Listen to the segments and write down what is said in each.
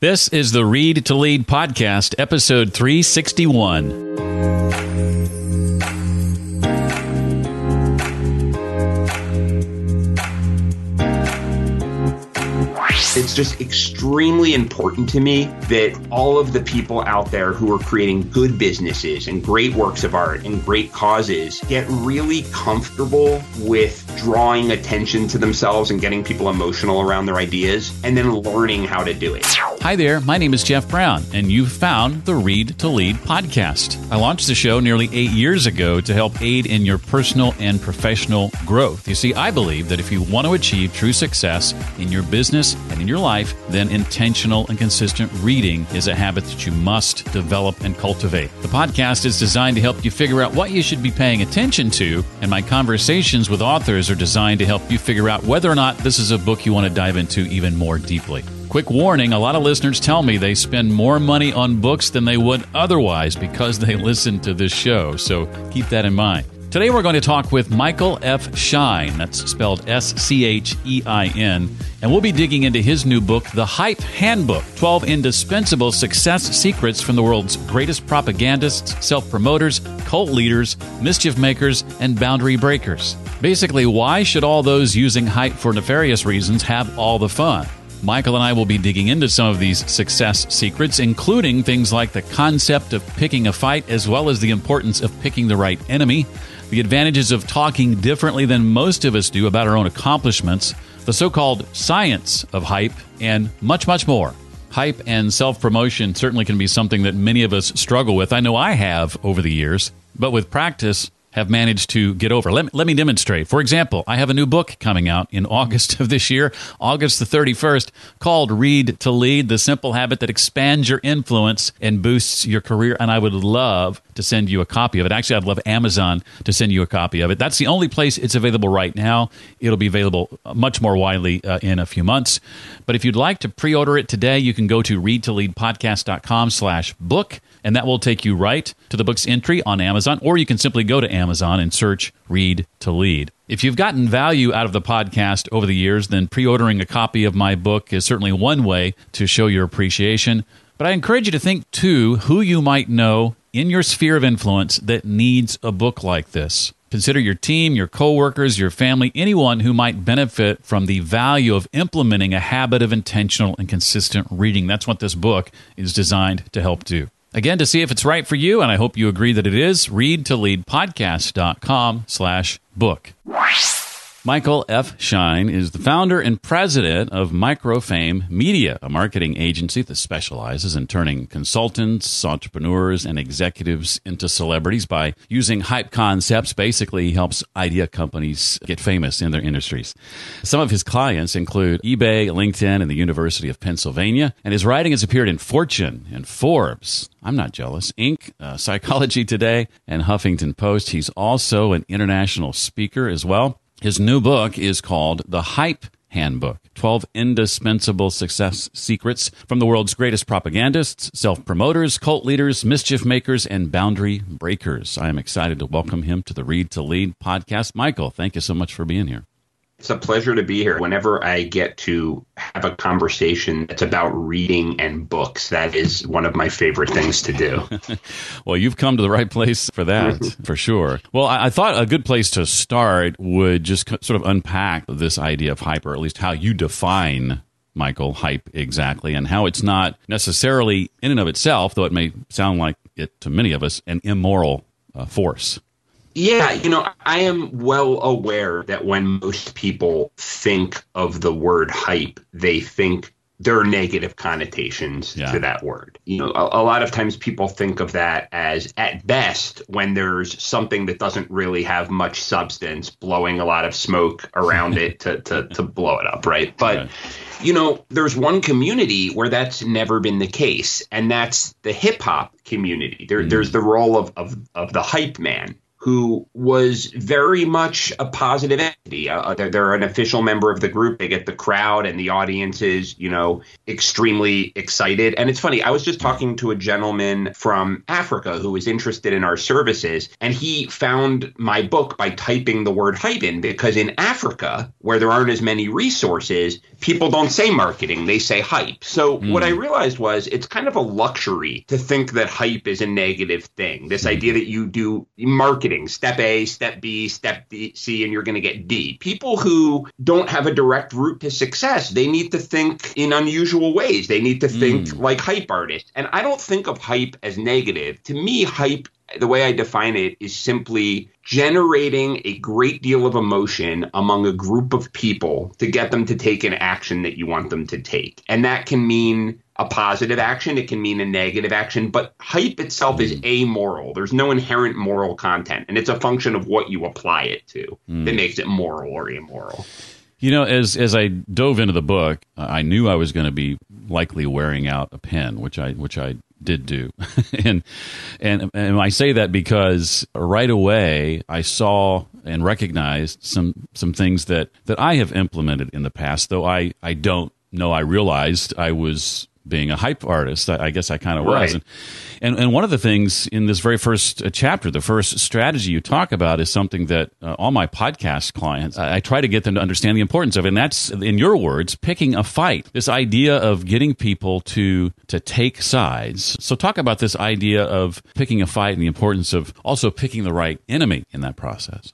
This is the Read to Lead podcast, episode 361. Just extremely important to me that all of the people out there who are creating good businesses and great works of art and great causes get really comfortable with drawing attention to themselves and getting people emotional around their ideas and then learning how to do it. Hi there, my name is Jeff Brown, and you've found the Read to Lead podcast. I launched the show nearly eight years ago to help aid in your personal and professional growth. You see, I believe that if you want to achieve true success in your business and in your life, then intentional and consistent reading is a habit that you must develop and cultivate. The podcast is designed to help you figure out what you should be paying attention to, and my conversations with authors are designed to help you figure out whether or not this is a book you want to dive into even more deeply. Quick warning a lot of listeners tell me they spend more money on books than they would otherwise because they listen to this show, so keep that in mind. Today we're going to talk with Michael F. Schein, that's spelled S C H E I N, and we'll be digging into his new book, The Hype Handbook 12 Indispensable Success Secrets from the World's Greatest Propagandists, Self Promoters, Cult Leaders, Mischief Makers, and Boundary Breakers. Basically, why should all those using hype for nefarious reasons have all the fun? Michael and I will be digging into some of these success secrets, including things like the concept of picking a fight, as well as the importance of picking the right enemy, the advantages of talking differently than most of us do about our own accomplishments, the so called science of hype, and much, much more. Hype and self promotion certainly can be something that many of us struggle with. I know I have over the years, but with practice, have managed to get over. Let me, let me demonstrate. For example, I have a new book coming out in August of this year, August the 31st, called Read to Lead The Simple Habit That Expands Your Influence and Boosts Your Career. And I would love to send you a copy of it. Actually, I'd love Amazon to send you a copy of it. That's the only place it's available right now. It'll be available much more widely uh, in a few months. But if you'd like to pre order it today, you can go to readtoleadpodcast.com slash book and that will take you right to the book's entry on Amazon, or you can simply go to Amazon and search Read to Lead. If you've gotten value out of the podcast over the years, then pre ordering a copy of my book is certainly one way to show your appreciation. But I encourage you to think too who you might know in your sphere of influence that needs a book like this. Consider your team, your coworkers, your family, anyone who might benefit from the value of implementing a habit of intentional and consistent reading. That's what this book is designed to help do. Again, to see if it's right for you, and I hope you agree that it is, read to leadpodcast.com slash book. Michael F. Schein is the founder and president of Microfame Media, a marketing agency that specializes in turning consultants, entrepreneurs, and executives into celebrities by using hype concepts. Basically, he helps idea companies get famous in their industries. Some of his clients include eBay, LinkedIn, and the University of Pennsylvania, and his writing has appeared in Fortune and Forbes. I'm not jealous. Inc., uh, Psychology Today, and Huffington Post. He's also an international speaker as well. His new book is called The Hype Handbook 12 Indispensable Success Secrets from the World's Greatest Propagandists, Self Promoters, Cult Leaders, Mischief Makers, and Boundary Breakers. I am excited to welcome him to the Read to Lead podcast. Michael, thank you so much for being here. It's a pleasure to be here. Whenever I get to have a conversation that's about reading and books, that is one of my favorite things to do. well, you've come to the right place for that, for sure. Well, I, I, thought a good place to start would just sort of unpack this idea of hype, or at least how you define Michael, hype exactly, and how it's not necessarily in and of itself, though it may sound like it to many of us, an immoral uh, force. Yeah, you know, I am well aware that when most people think of the word hype, they think there are negative connotations yeah. to that word. You know, a, a, lot of times people think of that as at best when there's something that doesn't really have much substance, blowing a lot of smoke around it to, to, to blow it up, right? But right. you know, there's one community where that's never been the case, and that's the hip hop community. There, mm. There's the role of, of of the hype man who was very much a positive entity. Uh, they're, they're, an official member of the group. They get the crowd and the audience is, you know, extremely excited. And it's funny, I was just talking to a gentleman from Africa who was interested in our services, and he found my book by typing the word hyphen because in Africa, where there aren't as many resources, people don't say marketing, they say hype. So mm. what I realized was it's kind of a luxury to think that hype is a negative thing. This mm. idea that you do marketing marketing step A, step B, step D, C, and you're going to get D. People who don't have a direct route to success, they need to think in unusual ways. They need to think mm. like hype artists. And I don't think of hype as negative. To me, hype the way I define it is simply generating a great deal of emotion among a group of people to get them to take an action that you want them to take. And that can mean a positive action, it can mean a negative action, but hype itself mm. is amoral. There's no inherent moral content, and it's a function of what you apply it to mm. that makes it moral or immoral. You know, as as I dove into the book, I knew I was going to be likely wearing out a pen, which I which I did do, and and and I say that because right away I saw and recognized some some things that that I have implemented in the past, though I I don't know I realized I was being a hype artist. I, I guess I kind of right. was. And, and, and one of the things in this very first uh, chapter, the first strategy you talk about, is something that uh, all my podcast clients, I, I, try to get them to understand the importance of, and that's in your words, picking a fight. This idea of getting people to to take sides. So talk about this idea of picking a fight and the importance of also picking the right enemy in that process.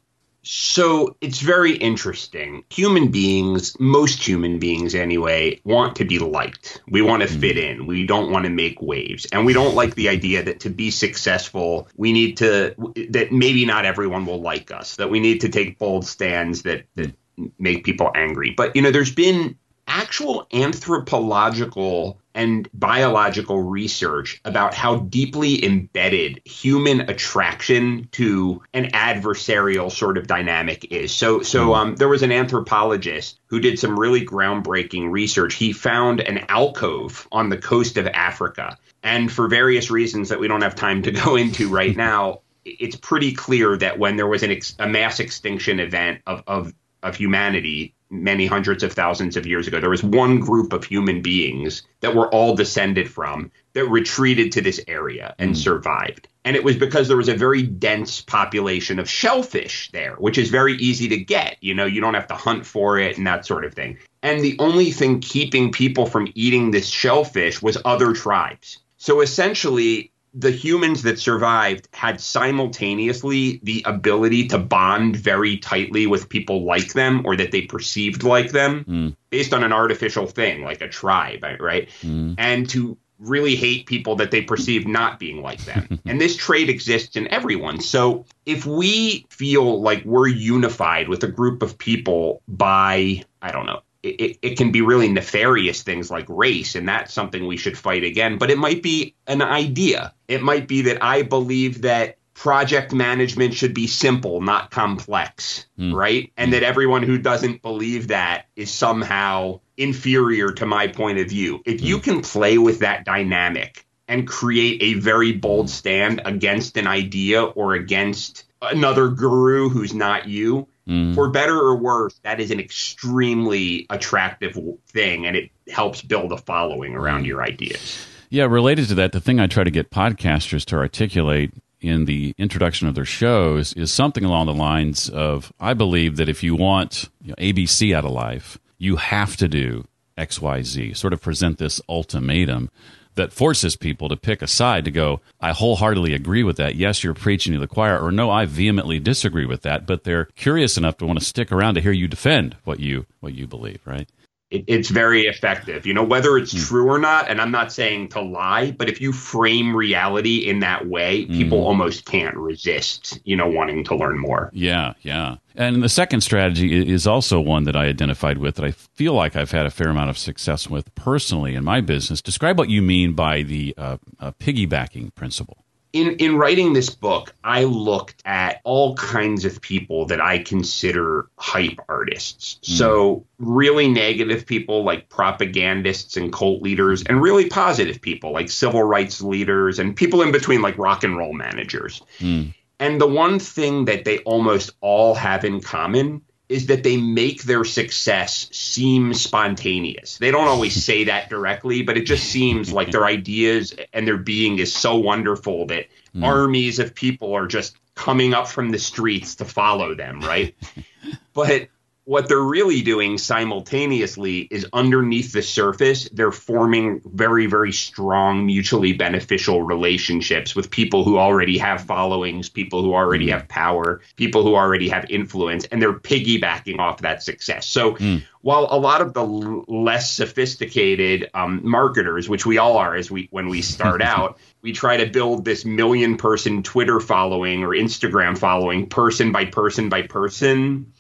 So it's very interesting. Human beings, most human beings anyway, want to be liked. We want to fit mm. in. We don't want to make waves. And we don't like the idea that to be successful, we need to, that maybe not everyone will like us, that we need to take bold stands that, that make people angry. But, you know, there's been actual anthropological and biological research about how deeply embedded human attraction to an adversarial sort of dynamic is. So, so hmm. um, there was an anthropologist who did some really groundbreaking research. He found an alcove on the coast of Africa, and for various reasons that we don't have time to go into right now, it's pretty clear that when there was an ex- a mass extinction event of, of of humanity many hundreds of thousands of years ago. There was one group of human beings that were all descended from that retreated to this area and mm. survived. And it was because there was a very dense population of shellfish there, which is very easy to get. You know, you don't have to hunt for it and that sort of thing. And the only thing keeping people from eating this shellfish was other tribes. So essentially, the humans that survived had simultaneously the ability to bond very tightly with people like them or that they perceived like them mm. based on an artificial thing like a tribe right mm. and to really hate people that they perceive not being like them and this trait exists in everyone so if we feel like we're unified with a group of people by i don't know it, it can be really nefarious things like race, and that's something we should fight again. But it might be an idea. It might be that I believe that project management should be simple, not complex, mm. right? And mm. that everyone who doesn't believe that is somehow inferior to my point of view. If you hmm. can play with that dynamic and create a very bold stand against an idea or against another guru who's not you, Mm. For better or worse, that is an extremely attractive thing, and it helps build a following around your ideas. Yeah, related to that, the thing I try to get podcasters to articulate in the introduction of their shows is something along the lines of I believe that if you want you know, ABC out of life, you have to do XYZ, sort of present this ultimatum that forces people to pick a side to go, I wholeheartedly agree with that. Yes, you're preaching to the choir, or no, I vehemently disagree with that. But they're curious enough to want to stick around to hear you defend what you what you believe, right? It, it's very effective. You know, whether it's Mm. true or not, and I'm not saying to lie, but if you frame reality in that way, people Mm. almost can't resist, you know, wanting to learn more. Yeah, yeah. And the second strategy is also one that I identified with that I feel like I've had a fair amount of success with personally in my business. Describe what you mean by the uh, uh, piggybacking principle. In in writing this book, I looked at all kinds of people that I consider hype artists. Hmm. So really negative people like propagandists and cult leaders, and really positive people like civil rights leaders and people in between like rock and roll managers. Hmm. And the one thing that they almost all have in common is that they make their success seem spontaneous. They don't always say that directly, but it just seems like their ideas and their being is so wonderful that hmm. armies of people are just coming up from the streets to follow them, right? but what they're really doing simultaneously is underneath the surface, they're forming very, very strong, mutually beneficial relationships with people who already have followings, people who already mm. have power, people who already have influence, and they're piggybacking off that success. So mm. While a lot of the l- less sophisticated um, marketers, which we all are as we when we start out, we try to build this million person Twitter following or Instagram following person by person by person.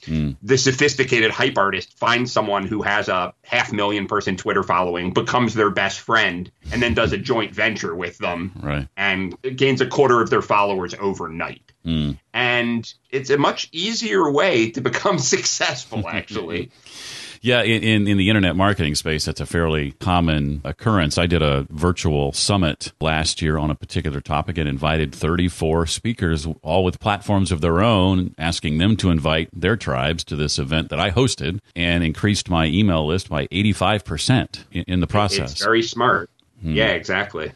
The sophisticated hype artist finds someone who has a half million person Twitter following, becomes their best friend, and then does a joint venture with them Right. and gains a quarter of their followers overnight. And it's a much easier way to become successful, actually. Yeah, in, in, the internet marketing space, that's a fairly common occurrence. I did a virtual summit last year on a particular topic and invited 34 speakers, all with platforms of their own, asking them to invite their tribes to this event that I hosted and increased my email list by 85% in, in the process. It's very smart. Hmm. Yeah, exactly.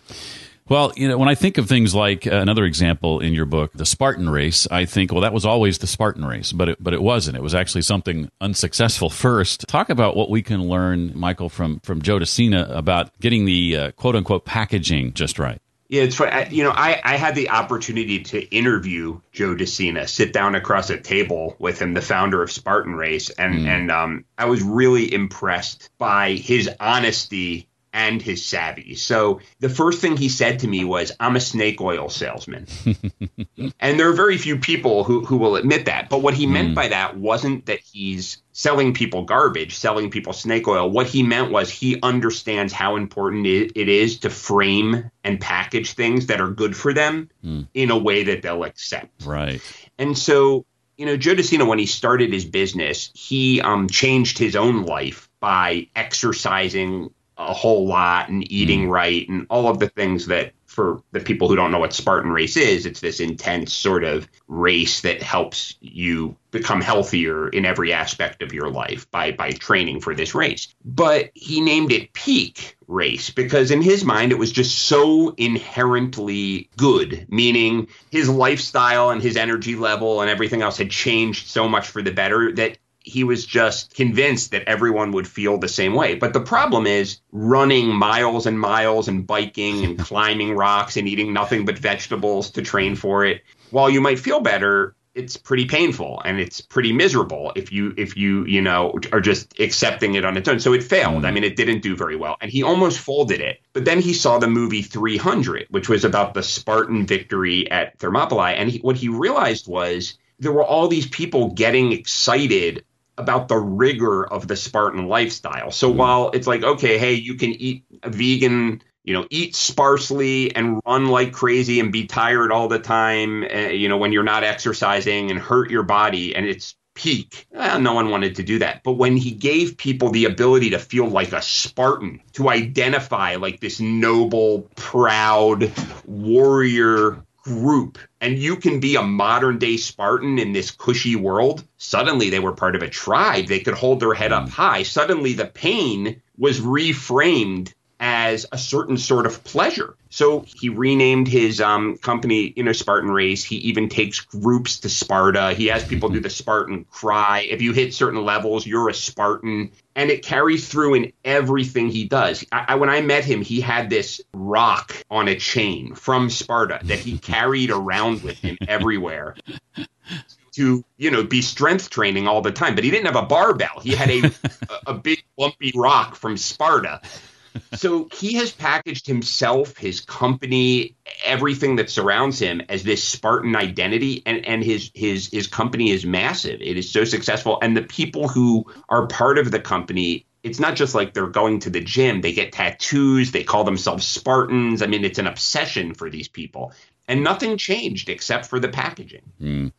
Well, you know, when I think of things like uh, another example in your book, the Spartan race, I think, well, that was always the Spartan race, but it, but it wasn't. It was actually something unsuccessful first. Talk about what we can learn, Michael, from from Joe De Sena about getting the uh, quote unquote packaging just right. Yeah, it's funny. I, you know, I, I had the opportunity to interview Joe De Sena, sit down across a table with him, the founder of Spartan Race, and and um, I was really impressed by his honesty and his savvy. So the first thing he said to me was, "I'm a snake oil salesman," and there are very few people who who will admit that. But what he meant by that wasn't that he's selling people garbage, selling people snake oil. What he meant was he understands how important it, it is to frame and package things that are good for them in a way that they'll accept. Right. And so, you know, Joe De Sena, when he started his business, he um, changed his own life by exercising a whole lot and eating hmm. right and all of the things that for the people who don't know what Spartan race is, it's this intense sort of race that helps you become healthier in every aspect of your life by by training for this race. But he named it peak race because in his mind it was just so inherently good, meaning his lifestyle and his energy level and everything else had changed so much for the better that he was just convinced that everyone would feel the same way. But the problem is running miles and miles and biking and climbing rocks and eating nothing but vegetables to train for it. While you might feel better, it's pretty painful and it's pretty miserable if you if you you know are just accepting it on its own. So it failed. Mm. I mean it didn't do very well. And he almost folded it. But then he saw the movie 300 which was about the spartan victory at thermopylae. And he, what he realized was there were all these people getting excited about the rigor of the Spartan lifestyle. So while it's like, okay, hey, you can eat vegan, you know, eat sparsely and run like crazy and be tired all the time, uh, you know, when you're not exercising and hurt your body and it's peak. Well, no one wanted to do that. But when he gave people the ability to feel like a Spartan, to identify like this noble, proud warrior group and you can be a modern day Spartan in this cushy world, suddenly they were part of a tribe. They could hold their head up hmm. high. Suddenly the pain was reframed as a certain sort of pleasure. So he renamed his um, company, you know, Spartan Race. He even takes groups to Sparta. He has people do the Spartan cry. If you hit certain levels, you're a Spartan. And it carries through in everything he does. I, I, when I met him, he had this rock on a chain from Sparta that he carried around with him everywhere to to, you know, be strength training all the time, but he didn't have a barbell. He had a, a big lumpy rock from Sparta. So he has packaged himself, his company, everything that surrounds him as this Spartan identity, and and his his his company is massive. It is so successful, and the people who are part of the company it's not just like they're going to the gym. They get tattoos. They call themselves Spartans. I mean, it's an obsession for these people. And nothing changed except for the packaging. Mm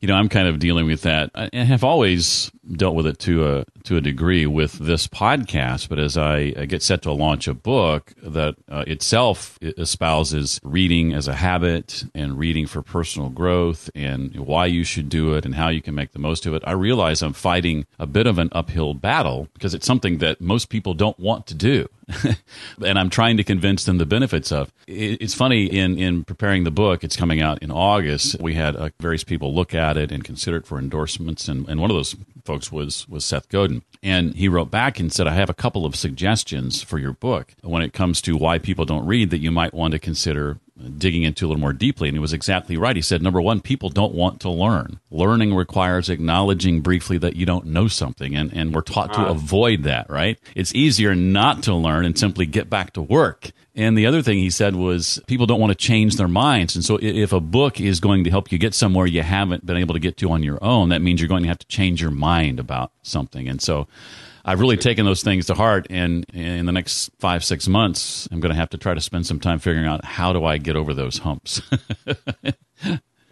you know, I'm kind of dealing with that and have always dealt with it to a to a degree with this podcast. But as I, get set to launch a book that uh, itself espouses reading as a habit and reading for personal growth and why you should do it and how you can make the most of it, I realize I'm fighting a bit of an uphill battle because it's something that most people don't want to do. and I'm trying to convince them the benefits of. It's funny in in preparing the book. It's coming out in August. We had uh, various people look at it and consider it for endorsements, and, and one of those folks was was Seth Godin, and he wrote back and said, "I have a couple of suggestions for your book when it comes to why people don't read that you might want to consider digging into a little more deeply. And he was exactly right. He said, number one, people don't want to learn. Learning requires acknowledging briefly that you don't know something. And, and we're taught to uh. avoid that, right? It's easier not to learn and simply get back to work. And the other thing he said was people don't want to change their minds. And so if a book is going to help you get somewhere you haven't been able to get to on your own, that means you're going to have to change your mind about something. And so I've really taken those things to heart, and in the next five six months, I'm going to have to try to spend some time figuring out how do I get over those humps.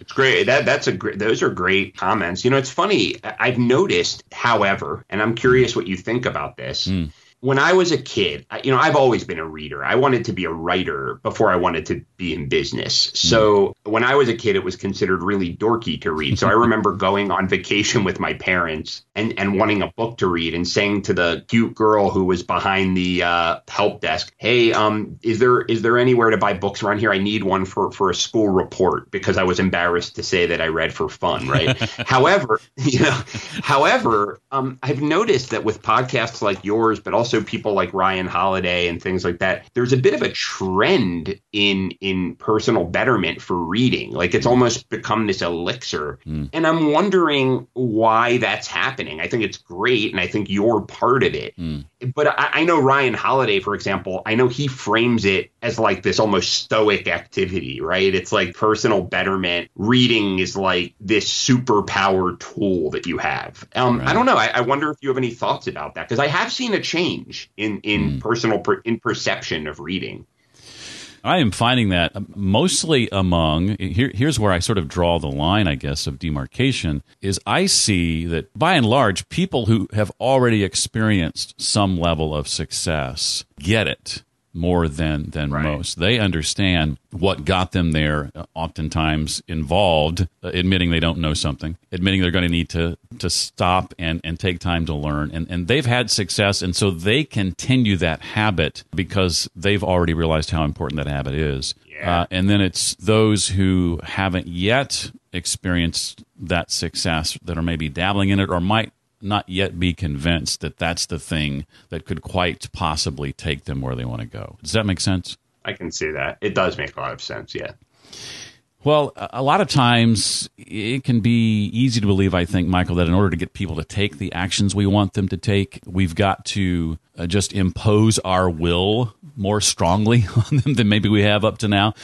It's great. That that's a great. Those are great comments. You know, it's funny. I've noticed, however, and I'm curious what you think about this. Mm when I was a kid, you know, I've always been a reader. I wanted to be a writer before I wanted to be in business. So mm. when I was a kid, it was considered really dorky to read. So I remember going on vacation with my parents and, and wanting a book to read and saying to the cute girl who was behind the uh, help desk, "Hey, um, is there is there anywhere to buy books around here? I need one for for a school report because I was embarrassed to say that I read for fun." Right. however, you know, however, um, I've noticed that with podcasts like yours, but also also people like Ryan Holiday and things like that. There's a bit of a trend in in personal betterment for reading. Like it's almost become this elixir. Mm. And I'm wondering why that's happening. I think it's great and I think you're part of it. Mm. But I, I know Ryan Holiday, for example, I know he frames it as like this almost stoic activity, right? It's like personal betterment. Reading is like this superpower tool that you have. Um, right. I don't know. I, I, wonder if you have any thoughts about that because I have seen a change in in mm. personal per, in perception of reading. I am finding that mostly among here, here's where I sort of draw the line, I guess, of demarcation is I see that by and large, people who have already experienced some level of success get it more than than right. most. They understand what got them there. Uh, oftentimes involved uh, admitting they don't know something, admitting they're going to need to to stop and and take time to learn. And and they've had success, and so they continue that habit because they've already realized how important that habit is. Yeah. Uh, and then it's those who haven't yet experienced that success that are maybe dabbling in it or might not yet be convinced that that's the thing that could quite possibly take them where they want to go. Does that make sense? I can see that. It does make a lot of sense, yeah. Well, a lot of times it can be easy to believe, I think, Michael, that in order to get people to take the actions we want them to take, we've got to uh, just impose our will more strongly on them than maybe we have up to now.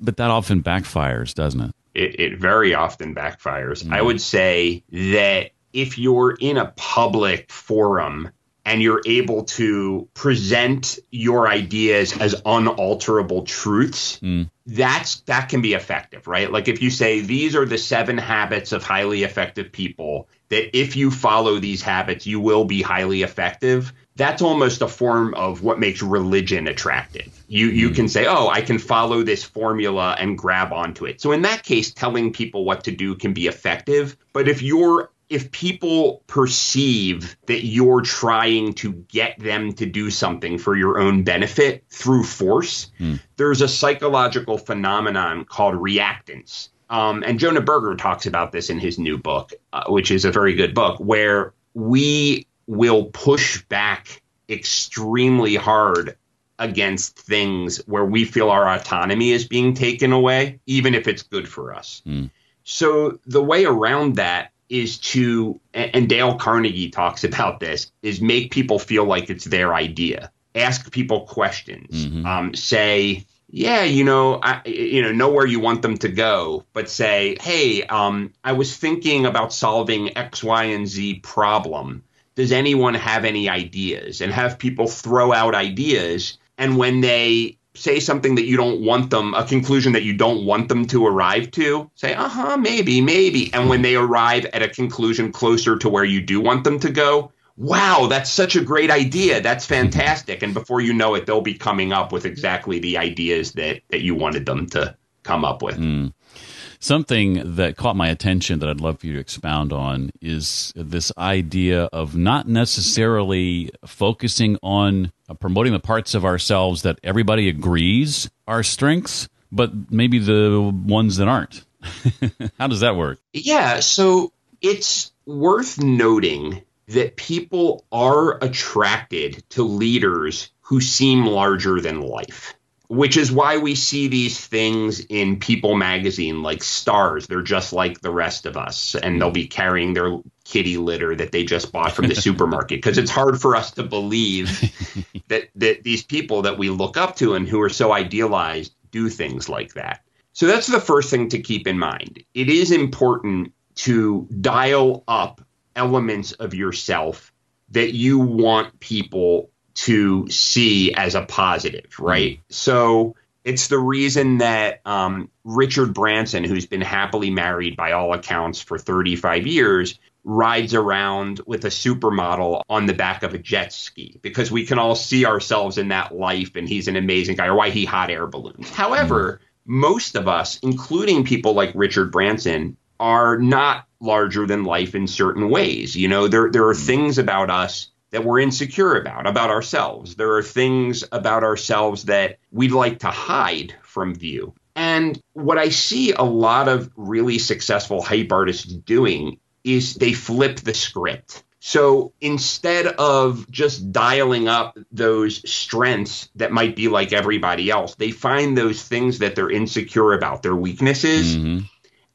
But that often backfires, doesn't it? It, it very often backfires. Mm. I would say that if you're in a public forum and you're able to present your ideas as unalterable truths mm. that's that can be effective right like if you say these are the seven habits of highly effective people that if you follow these habits you will be highly effective that's almost a form of what makes religion attractive you you mm. can say oh i can follow this formula and grab onto it so in that case telling people what to do can be effective but if you're if people perceive that you're trying to get them to do something for your own benefit through force, mm. there's a psychological phenomenon called reactance. Um, and Jonah Berger talks about this in his new book, uh, which is a very good book, where we will push back extremely hard against things where we feel our autonomy is being taken away, even if it's good for us. Mm. So the way around that is to, and Dale Carnegie talks about this, is make people feel like it's their idea. Ask people questions. Mm-hmm. Um, say, yeah, you know, I, you know, know where you want them to go, but say, hey, um, I was thinking about solving X, Y, and Z problem. Does anyone have any ideas? And have people throw out ideas. And when they say something that you don't want them, a conclusion that you don't want them to arrive to, say, uh huh, maybe, maybe. And when they arrive at a conclusion closer to where you do want them to go, wow, that's such a great idea. That's fantastic. And before you know it, they'll be coming up with exactly the ideas that, that you wanted them to come up with. Mm. Something that caught my attention that I'd love for you to expound on is this idea of not necessarily focusing on uh, promoting the parts of ourselves that everybody agrees are strengths, but maybe the ones that aren't. How does that work? Yeah, so it's worth noting that people are attracted to leaders who seem larger than life, which is why we see these things in People magazine like stars. They're just like the rest of us, and they'll be carrying their kitty litter that they just bought from the supermarket because it's hard for us to believe that, that these people that we look up to and who are so idealized do things like that. So that's the first thing to keep in mind. It is important to dial up elements of yourself that you want people to see as a positive, right? Mm. So it's the reason that um, Richard Branson, who's been happily married by all accounts for 35 years, rides around with a supermodel on the back of a jet ski because we can all see ourselves in that life and he's an amazing guy or why he hot air balloons. However, mm. most of us, including people like Richard Branson, are not larger than life in certain ways. You know, there there are hmm. things about us that we're insecure about, about ourselves. There are things about ourselves that we'd like to hide from view. And what I see a lot of really successful hype artists doing is they flip the script. So instead of just dialing up those strengths that might be like everybody else, they find those things that they're insecure about, their weaknesses, mm-hmm.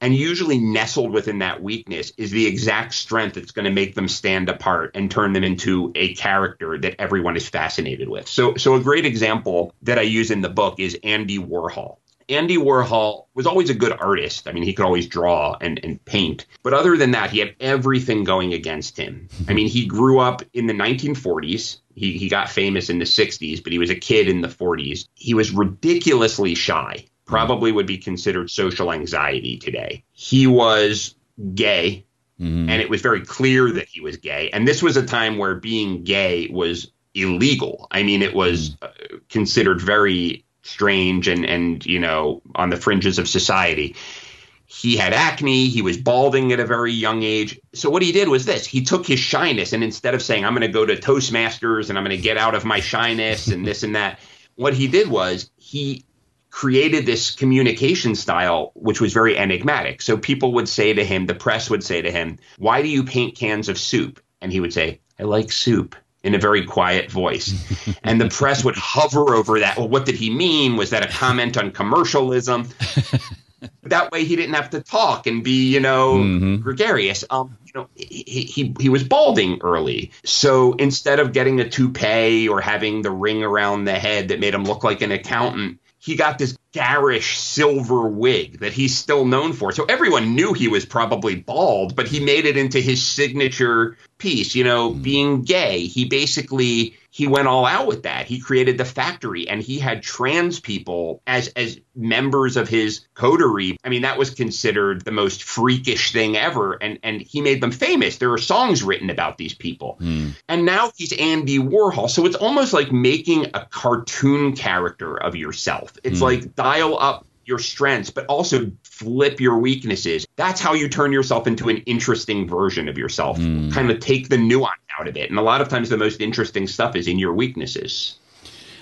And usually nestled within that weakness is the exact strength that's going to make them stand apart and turn them into a character that everyone is fascinated with. So, so a great example that I use in the book is Andy Warhol. Andy Warhol was always a good artist. I mean, he could always draw and, and paint. But other than that, he had everything going against him. Mm-hmm. I mean, he grew up in the 1940s. He, he got famous in the 60s, but he was a kid in the 40s. He was ridiculously shy probably would be considered social anxiety today. He was gay, mm-hmm. and it was very clear that he was gay. And this was a time where being gay was illegal. I mean, it was mm-hmm. uh, considered very strange and and you know on the fringes of society. He had acne. He was balding at a very young age. So what he did was this: he took his shyness, and instead of saying, "I'm going to go to Toastmasters and I'm going to get out of my shyness and this and that," what he did was he created this communication style which was very enigmatic. So people would say to him, the press would say to him, "Why do you paint cans of soup?" And he would say, "I like soup." In a very quiet voice. and the press would hover over that. Well, what did he mean? Was that a comment on commercialism? that way he didn't have to talk and be, you know, mm-hmm. gregarious. Um, you know, he, he he was balding early. So instead of getting a toupee or having the ring around the head that made him look like an accountant, he got this garish silver wig that he's still known for. So everyone knew he was probably bald, but he made it into his signature piece, you know, mm. being gay. He basically he went all out with that. He created the factory and he had trans people as as members of his coterie. I mean, that was considered the most freakish thing ever and and he made them famous. There are songs written about these people. Mm. And now he's Andy Warhol. So it's almost like making a cartoon character of yourself. It's mm. like dial up your strengths, but also flip your weaknesses. That's how you turn yourself into an interesting version of yourself. Mm. Kind of take the nuance out of it. And a lot of times, the most interesting stuff is in your weaknesses.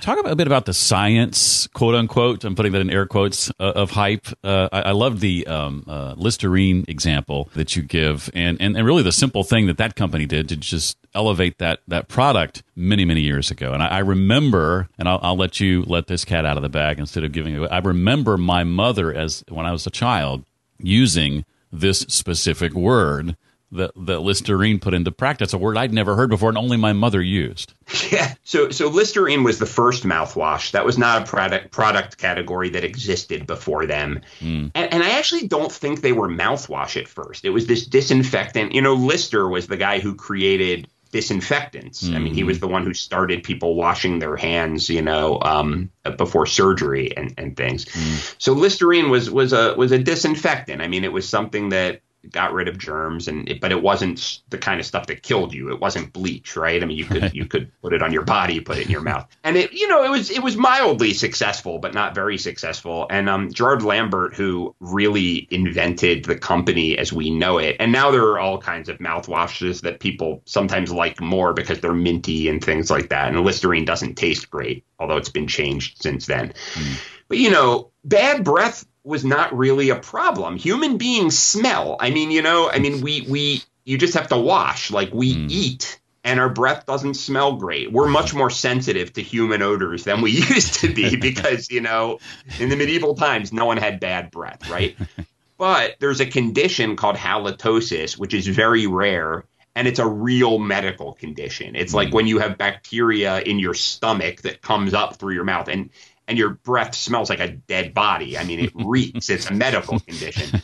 Talk a bit about the science, quote unquote. I'm putting that in air quotes uh, of hype. Uh, I, I love the um, uh, Listerine example that you give, and, and and really the simple thing that that company did to just elevate that that product many many years ago. And I, I remember, and I'll, I'll, let you let this cat out of the bag instead of giving it. Away. I remember my mother as when I was a child using this specific word that, that Listerine put into practice, a word I'd never heard before and only my mother used. Yeah. So, so Listerine was the first mouthwash. That was not a product product category that existed before them. Mm. And, and I actually don't think they were mouthwash at first. It was this disinfectant. You know, Lister was the guy who created disinfectants. Mm-hmm. I mean, he was mm-hmm. the one who started people washing their hands, you know, um, before surgery and, and things. Mm. So Listerine was was a was a disinfectant. I mean, it was something that got rid of germs and it, but it wasn't the kind of stuff that killed you. It wasn't bleach right? I mean you could you could put it on your body put it in your mouth. And it you know it was it was mildly successful but not very successful. And um gerard lambert who really invented the company as we know it and now there are all kinds of mouthwashes that people sometimes like more because they're minty and things like that. And listerine doesn't taste great although it's been changed since then. Mm. but you know bad breath was not really a problem. Human beings smell. I mean, you know, I mean, we we you just have to wash. Like we mm. eat, and our breath doesn't smell great. We're much more sensitive to human odors than we used to be because you know, in the medieval times, no one had bad breath, right? but there's a condition called halitosis, which is very rare. And it's a real medical condition. It's mm. like when you have bacteria in your stomach that comes up through your mouth. And and your breath smells like a dead body. I mean, it reeks. it's a medical condition.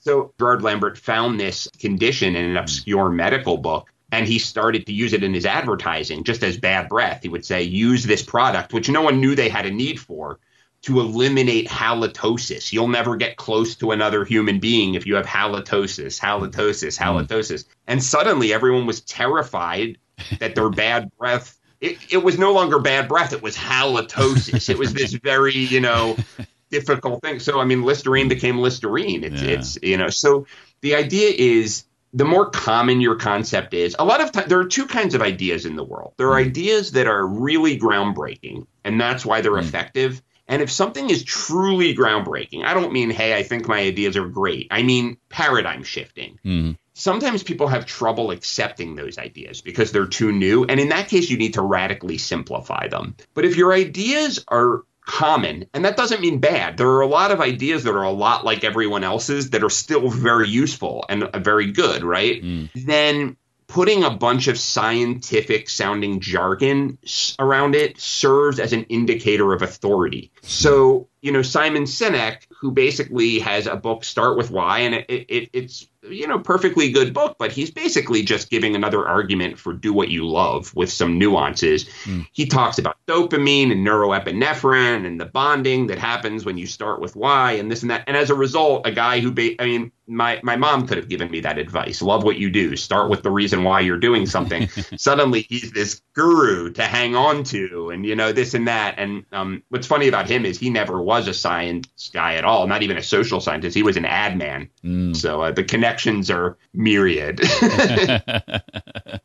So Gerard Lambert found this condition in an obscure medical book and he started to use it in his advertising just as bad breath. He would say, use this product, which no one knew they had a need for, to eliminate halitosis. You'll never get close to another human being if you have halitosis, halitosis, halitosis. Mm. And suddenly everyone was terrified that their bad breath it, it was no longer bad breath. It was halitosis. it was this very, you know, difficult thing. So, I mean, Listerine became Listerine. It's, yeah. it's, you know, so the idea is the more common your concept is, a lot of times there are two kinds of ideas in the world. There are mm. ideas that are really groundbreaking, and that's why they're mm. effective. And if something is truly groundbreaking, I don't mean, hey, I think my ideas are great. I mean paradigm shifting. Mm sometimes people have trouble accepting those ideas because they're too new. And in that case, you need to radically simplify them. But if your ideas are common, and that doesn't mean bad, there are a lot of ideas that are a lot like everyone else's that are still very useful and very good, right? Mm. Then putting a bunch of scientific sounding jargon around it serves as an indicator of authority. So, you know, Simon Sinek, who basically has a book, Start with Why, and it, it, it's you know, perfectly good book, but he's basically just giving another argument for do what you love with some nuances. Mm. He talks about dopamine and norepinephrine and the bonding that happens when you start with why and this and that. And as a result, a guy who, ba- I mean, my, my mom could have given me that advice. Love what you do. Start with the reason why you're doing something. Suddenly he's this guru to hang on to and, you know, this and that. And um, what's funny about him is he never was a science guy at all, not even a social scientist. He was an ad man. Mm. So uh, the connections are myriad.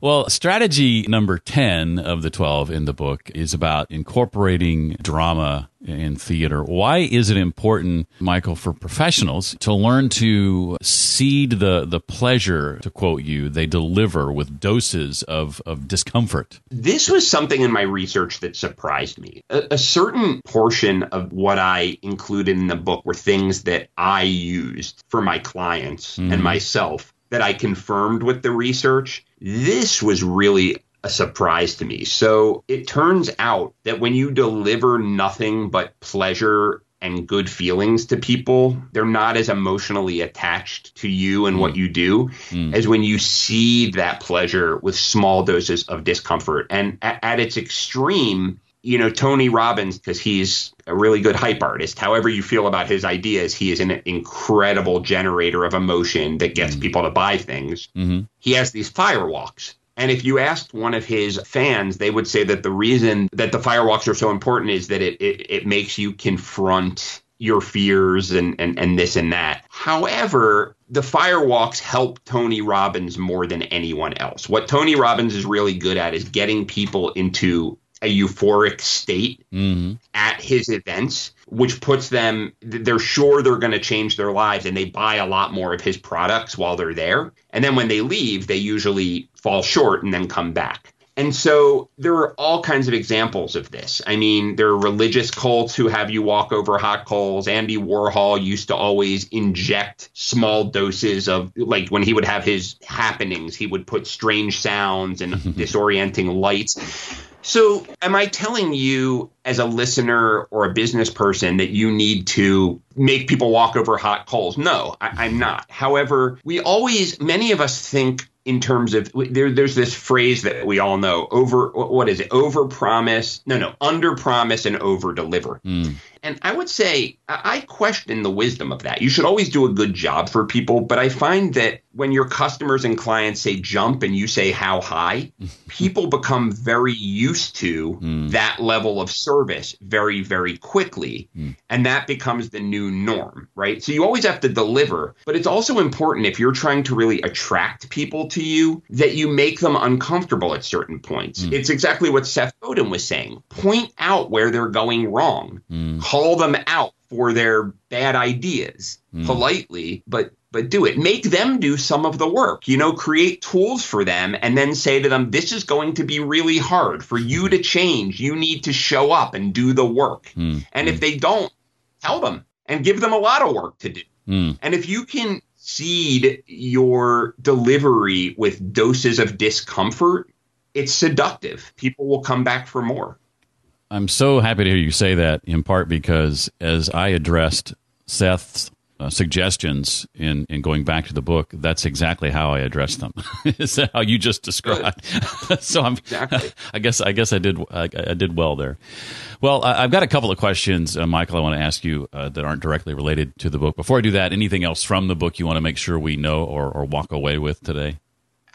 Well, strategy number 10 of the 12 in the book is about incorporating drama in theater. Why is it important, Michael, for professionals to learn to seed the, the pleasure, to quote you, they deliver with doses of, of discomfort? This was something in my research that surprised me. A, a certain portion of what I included in the book were things that I used for my clients mm-hmm. and myself that I confirmed with the research. This was really a surprise to me. So it turns out that when you deliver nothing but pleasure and good feelings to people, they're not as emotionally attached to you and mm. what you do mm. as when you see that pleasure with small doses of discomfort. And at, at its extreme, you know, Tony Robbins, because he's a really good hype artist, however you feel about his ideas, he is an incredible generator of emotion that gets mm-hmm. people to buy things. Mm-hmm. He has these firewalks. And if you asked one of his fans, they would say that the reason that the firewalks are so important is that it, it, it makes you confront your fears and, and, and this and that. However, the firewalks help Tony Robbins more than anyone else. What Tony Robbins is really good at is getting people into a euphoric state mm-hmm. at his events, which puts them, they're sure they're going to change their lives and they buy a lot more of his products while they're there. And then when they leave, they usually fall short and then come back. And so there are all kinds of examples of this. I mean, there are religious cults who have you walk over hot coals. Andy Warhol used to always inject small doses of, like when he would have his happenings, he would put strange sounds and disorienting lights. So, am I telling you as a listener or a business person that you need to make people walk over hot coals? No, I, am not. However, we always, many of us think in terms of there, there's this phrase that we all know over what is it over promise no no under promise and over deliver mm. And i would say i question the wisdom of that you should always do a good job for people but i find that when your customers and clients say jump and you say how high people become very used to mm. that level of service very very quickly mm. and that becomes the new norm right so you always have to deliver but it's also important if you're trying to really attract people to you that you make them uncomfortable at certain points. Mm. It's exactly what Seth Godin was saying. Point out where they're going wrong. Mm. Call them out for their bad ideas mm. politely, but but do it. Make them do some of the work. You know, create tools for them and then say to them, this is going to be really hard for you to change. You need to show up and do the work. Mm. And if they don't, tell them and give them a lot of work to do. Mm. And if you can seed your delivery with doses of discomfort, it's seductive. People will come back for more. I'm so happy to hear you say that in part because as I addressed Seth's uh, suggestions in, in going back to the book, that's exactly how I addressed them. Is that how you just described? so I'm, exactly. I guess I guess I did I, I did well there. Well, I've got a couple of questions, uh, Michael. I want to ask you uh, that aren't directly related to the book. Before I do that, anything else from the book you want to make sure we know or, or walk away with today?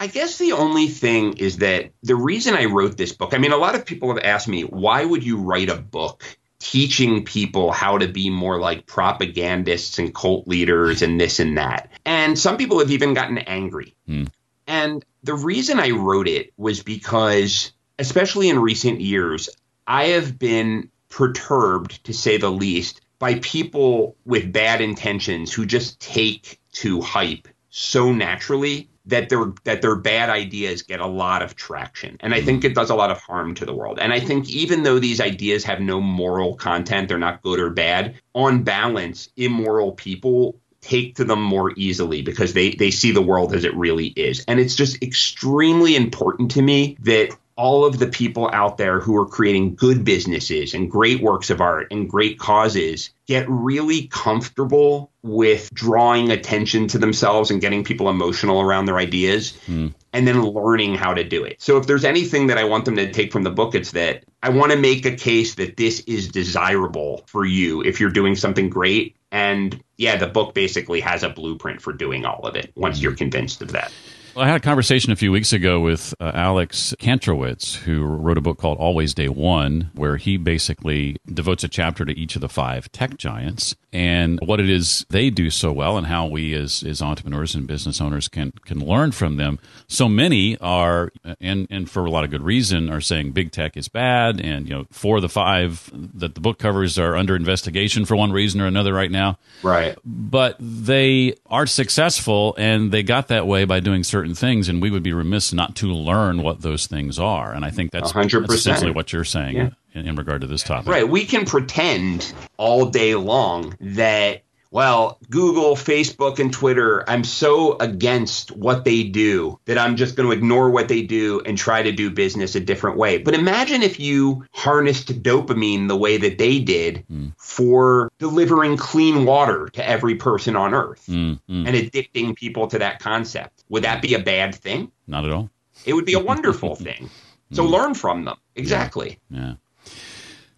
I guess the only thing is that the reason I wrote this book, I mean, a lot of people have asked me, why would you write a book teaching people how to be more like propagandists and cult leaders and this and that? And some people have even gotten angry. Hmm. And the reason I wrote it was because, especially in recent years, I have been perturbed, to say the least, by people with bad intentions who just take to hype so naturally that their that their bad ideas get a lot of traction. And i mm-hmm. think it does a lot of harm to the world. And i think even though these ideas have no moral content they're not good or bad on balance immoral people take to them more easily because they they see the world as it really is. And it's just extremely important to me that all of the people out there who are creating good businesses and great works of art and great causes get really comfortable with drawing attention to themselves and getting people emotional around their ideas mm. and then learning how to do it. So if there's anything that I want them to take from the book it's that I want to make a case that this is desirable for you if you're doing something great and yeah the book basically has a blueprint for doing all of it once mm. you're convinced of that. Well, I had a conversation a few weeks ago with uh, Alex Kantrowitz, who wrote a book called Always Day One, where he basically devotes a chapter to each of the five tech giants and what it is they do so well and how we as, as entrepreneurs and business owners can, can learn from them. So many are, and, and for a lot of good reason, are saying big tech is bad. And, you know, four of the five that the book covers are under investigation for one reason or another right now. Right. But they are successful and they got that way by doing certain certain things, and we would be remiss not to learn what those things are. And I think that's, 100%. that's essentially what you're saying yeah. in, in regard to this topic. Right. We can pretend all day long that well, Google, Facebook, and Twitter, I'm so against what they do that I'm just going to ignore what they do and try to do business a different way. But imagine if you harnessed dopamine the way that they did mm. for delivering clean water to every person on earth mm, mm. and addicting people to that concept. Would that be a bad thing? Not at all. It would be a wonderful thing. So hmm. learn from them. Exactly. yeah. yeah.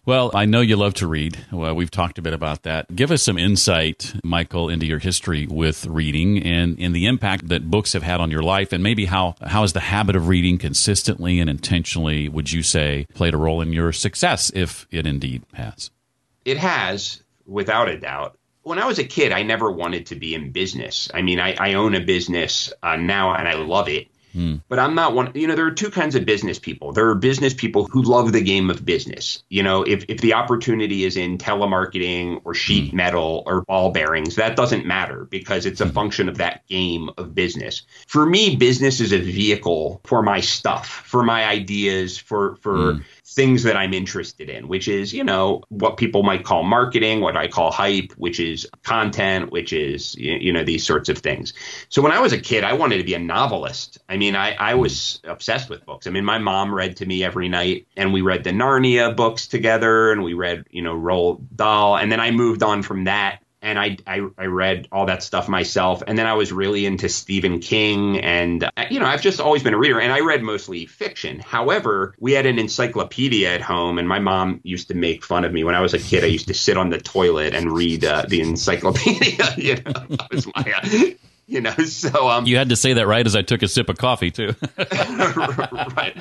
Well, I know you love to read. Well, we've talked a bit about that. Give us some insight, Michael, into your history with reading and, and the impact that books have had on your life, and maybe how how has the habit of reading consistently and intentionally, would you say, played a role in your success, if it indeed has? It has, without a doubt. When I was a kid, I never wanted to be in business. I mean, I, I own a business uh, now and I love it Mm. But I'm not one, you know, there are two kinds of business people. There are business people who love the game of business. You know, if, if the opportunity is in telemarketing or sheet mm. metal or ball bearings, that doesn't matter because it's a mm. function of that game of business. For me, business is a vehicle for my stuff, for my ideas, for, for, mm things that I'm interested in, which is, you know, what people might call marketing, what I call hype, which is content, which is, you know, these sorts of things. So when I was a kid, I wanted to be a novelist. I mean, I, I was obsessed with books. I mean, my mom read to me every night, and we read the Narnia books together, and we read, you know, Roald Dahl. And then I moved on from that and I, I, I read all that stuff myself. And then I was really into Stephen King, and uh, you know I've just always been a reader, and I read mostly fiction. However, we had an encyclopedia at home, and my mom used to make fun of me when I was a kid. I used to sit on the toilet and read uh, the encyclopedia. you know, that was my uh, you know so um you had to say that right as i took a sip of coffee too. Right.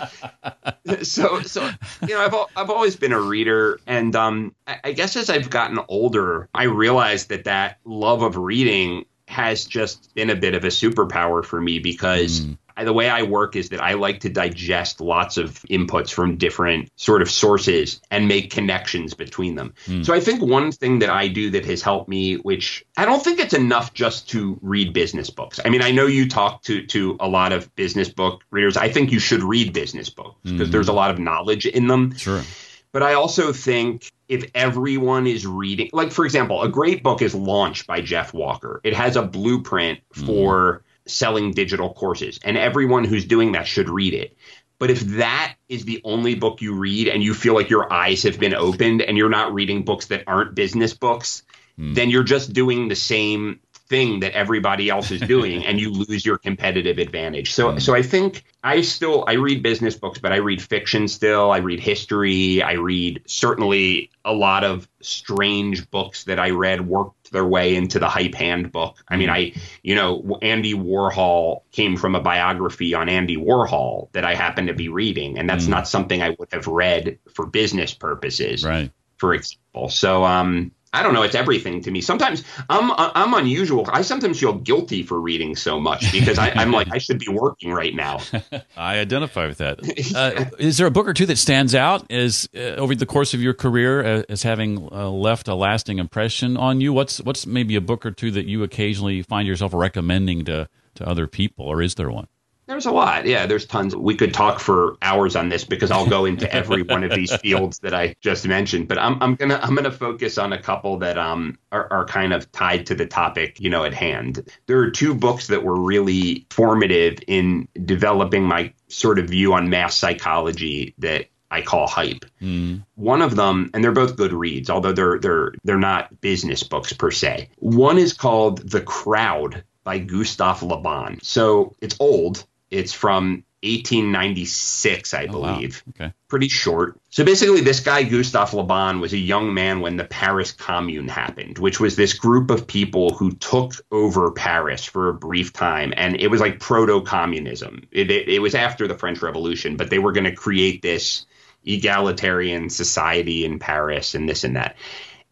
So so you know i've i've always been a reader and um I, I guess as i've gotten older i realized that that love of reading has just been a bit of a superpower for me because mm the way I work is that I like to digest lots of inputs from different sort of sources and make connections between them. Mm. So I think one thing that I do that has helped me, which I don't think it's enough just to read business books. I mean, I know you talk to to a lot of business book readers. I think you should read business books because mm-hmm. there's a lot of knowledge in them. Sure. But I also think if everyone is reading, like for example, a great book is Launch by Jeff Walker. It has a blueprint for mm selling digital courses. And everyone who's doing that should read it. But if that is the only book you read and you feel like your eyes have been opened and you're not reading books that aren't business books, mm. then you're just doing the same thing that everybody else is doing and you lose your competitive advantage. So mm. so I think I still I read business books, but I read fiction still. I read history. I read certainly a lot of strange books that I read worked their way into the hype handbook. I mean, I you know Andy Warhol came from a biography on Andy Warhol that I happened to be reading, and that's mm. not something I would have read for business purposes. Right. For example, so um, I don't know. It's everything to me. Sometimes I'm I'm unusual. I sometimes feel guilty for reading so much because I, am like I should be working right now. I identify with that. Uh, is there a book or two that stands out as uh, over the course of your career as, uh, as having uh, left a lasting impression on you? What's what's maybe a book or two that you occasionally find yourself recommending to to other people, or is there one? There's a lot. Yeah, there's tons. We could talk for hours on this because I'll go into every one of these fields that I just mentioned. But I'm, I'm gonna I'm gonna focus on a couple that um are, are kind of tied to the topic, you know, at hand. There are two books that were really formative in developing my sort of view on mass psychology that I call hype. Mm. One of them, and they're both good reads, although they're they're they're not business books per se. One is called The Crowd by Gustave Le Bon. So it's old, it's from 1896, I believe. Oh, wow. Okay. Pretty short. So basically, this guy, Gustave Le Bon, was a young man when the Paris Commune happened, which was this group of people who took over Paris for a brief time. And it was like proto communism. It, it, it, was after the French Revolution, but they were going to create this egalitarian society in Paris and this and that.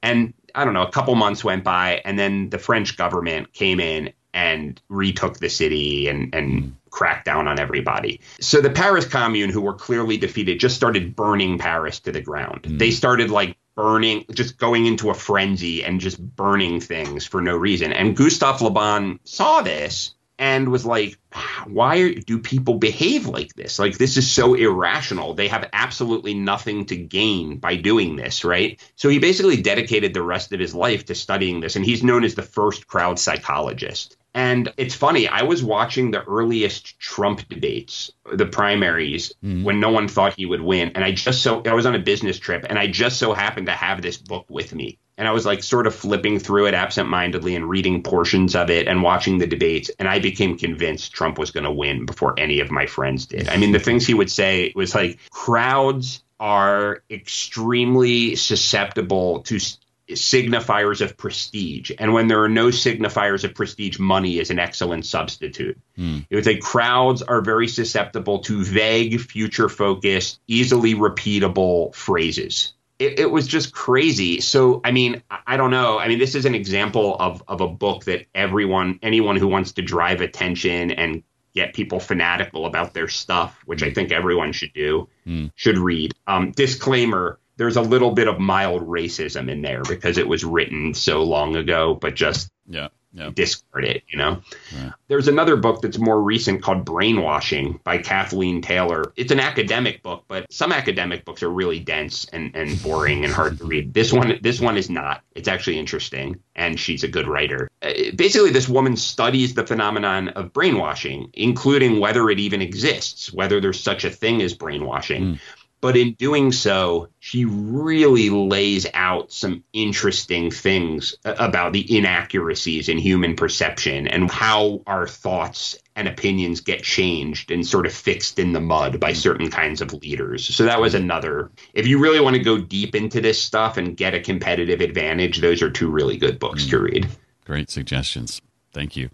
And I don't know, a couple months went by, and then the French government came in and retook the city and, and hmm. Cracked down on everybody. So the Paris Commune, who were clearly defeated, just started burning Paris to the ground. Mm. They started like burning, just going into a frenzy and just burning things for no reason. And Gustave Le Bon saw this and was like, why do people behave like this? Like, this is so irrational. They have absolutely nothing to gain by doing this, right? So he basically dedicated the rest of his life to studying this. And he's known as the first crowd psychologist. And it's funny, I was watching the earliest Trump debates, the primaries, mm. when no one thought he would win. And I just so, I was on a business trip and I just so happened to have this book with me. And I was like sort of flipping through it absentmindedly and reading portions of it and watching the debates. And I became convinced Trump was going to win before any of my friends did. I mean, the things he would say was like crowds are extremely susceptible to signifiers of prestige. And when there are no signifiers of prestige, money is an excellent substitute. Mm. It would say crowds are very susceptible to vague, future focused, easily repeatable phrases. It, it, was just crazy. So, I mean, I don't know. I mean, this is an example of, of a book that everyone, anyone who wants to drive attention and get people fanatical about their stuff, which I think everyone should do, mm. should read. Um, disclaimer there's a little bit of mild racism in there because it was written so long ago, but just yeah yep. discard it, you know? Yeah. There's another book that's more recent called Brainwashing by Kathleen Taylor. It's an academic book, but some academic books are really dense and, and boring and hard to read. This one this one is not. It's actually interesting and she's a good writer. Uh, basically this woman studies the phenomenon of brainwashing, including whether it even exists, whether there's such a thing as brainwashing. Mm but in doing so, she really lays out some interesting things about the inaccuracies in human perception and how our thoughts and opinions get changed and sort of fixed in the mud by certain kinds of leaders. So that was another. If you really want to go deep into this stuff and get a competitive advantage, those are two really good books to read. Great suggestions. Thank you.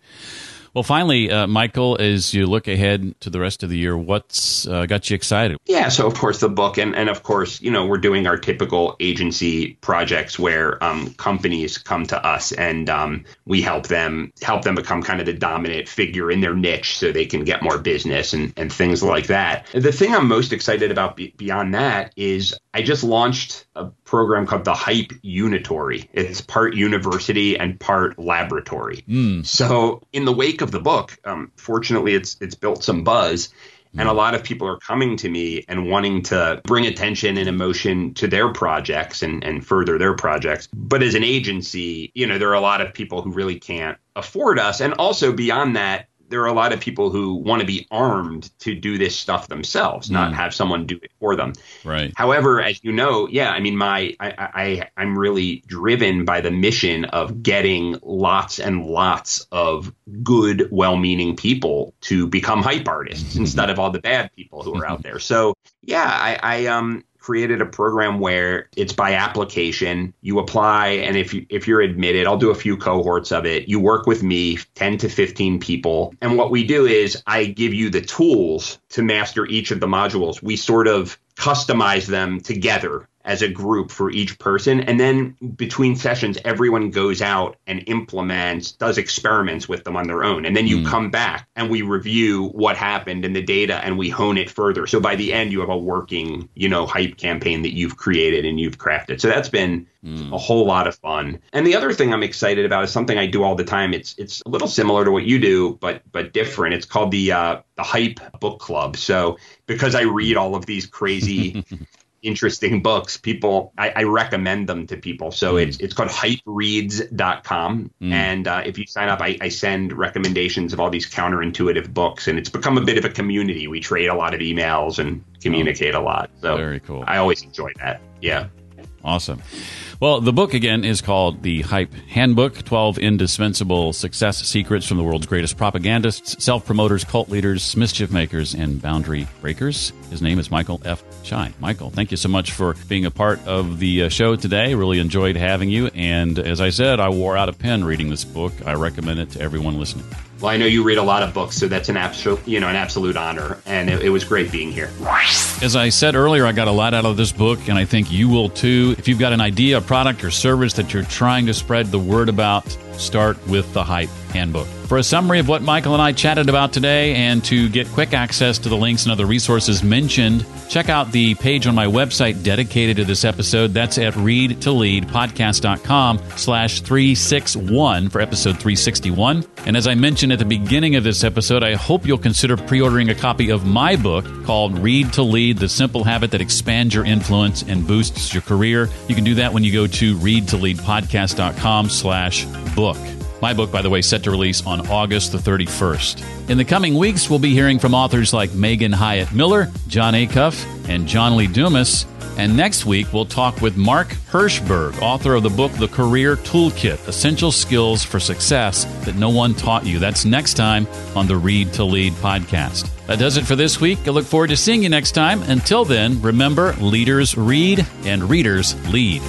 Well, finally, uh, Michael, as you look ahead to the rest of the year, what's uh, got you excited? Yeah, so of course the book, and and of course you know we're doing our typical agency projects where um, companies come to us and um, we help them help them become kind of the dominant figure in their niche, so they can get more business and and things like that. The thing I'm most excited about be- beyond that is I just launched a program called the Hype Unitory. It's part university and part laboratory. Mm. So in the wake of the book, um, fortunately, it's it's built some buzz. And a hmm. lot of people are coming to me and wanting to bring attention and emotion to their projects and, and further their projects. But as an agency, you know, there are a lot of people who really can't afford us. And also beyond that, there are a lot of people who want to be armed to do this stuff themselves, not mm. have someone do it for them. Right. However, as you know, yeah, I mean, my I, I I'm really driven by the mission of getting lots and lots of good, well-meaning people to become hype artists instead of all the bad people who are out there. So yeah, I, I um created a program where it's by application. You apply, and if you if you're admitted, I'll do a few cohorts of it. You work with me, 10 to 15 people, and what we do is I give you the tools to master each of the modules. We sort of customize them together as a group for each person. And then between sessions, everyone goes out and implements, does experiments with them on their own. And then you mm. come back and we review what happened in the data and we hone it further. So by the end, you have a working, you know, hype campaign that you've created and you've crafted. So that's been mm. a whole lot of fun. And the other thing I'm excited about is something I do all the time. It's it's a little similar to what you do, but but different. It's called the uh, the Hype Book Club. So because I read all of these crazy interesting books. People I, I, recommend them to people. So mm. it's it's called hypereads.com mm. and uh, if you sign up I, I, send recommendations of all these counterintuitive books and it's become a bit of a community. We trade a lot of emails and communicate oh, a lot. So very cool. I always enjoy that. Yeah. Awesome. Well, the book again is called The Hype Handbook 12 Indispensable Success Secrets from the World's Greatest Propagandists, Self Promoters, Cult Leaders, Mischief Makers, and Boundary Breakers. His name is Michael F. Schein. Michael, thank you so much for being a part of the uh, show today. Really enjoyed having you. And as I said, I wore out a pen reading this book. I recommend it to everyone listening. Well, I know you read a lot of books, so that's an absolute, you know, an absolute honor, and it, it, was great being here. As I said earlier, I got a lot out of this book, and I think you will too. If you've got an idea, a product, or service that you're trying to spread the word about, start with the Hype Handbook. For a summary of what Michael and I chatted about today and to get quick access to the links and other resources mentioned, check out the page on my website dedicated to this episode. That's at readtoleadpodcast.com slash 361 for episode 361. And as I mentioned at the beginning of this episode, I hope you'll consider pre-ordering a copy of my book called Read to Lead, the simple habit that expands your influence and boosts your career. You can do that when you go to readtoleadpodcast.com slash book. My book, by the way, set to release on August the 31st. In the coming weeks, we'll be hearing from authors like Megan Hyatt Miller, Jon Acuff, and John Lee Dumas. And next week, we'll talk with Mark Herschberg, author of the book The Career Toolkit Essential Skills for Success That No One Taught You. That's next time on the Read to Lead podcast. That does it for this week. I look forward to seeing you next time. Until then, remember leaders read and readers lead.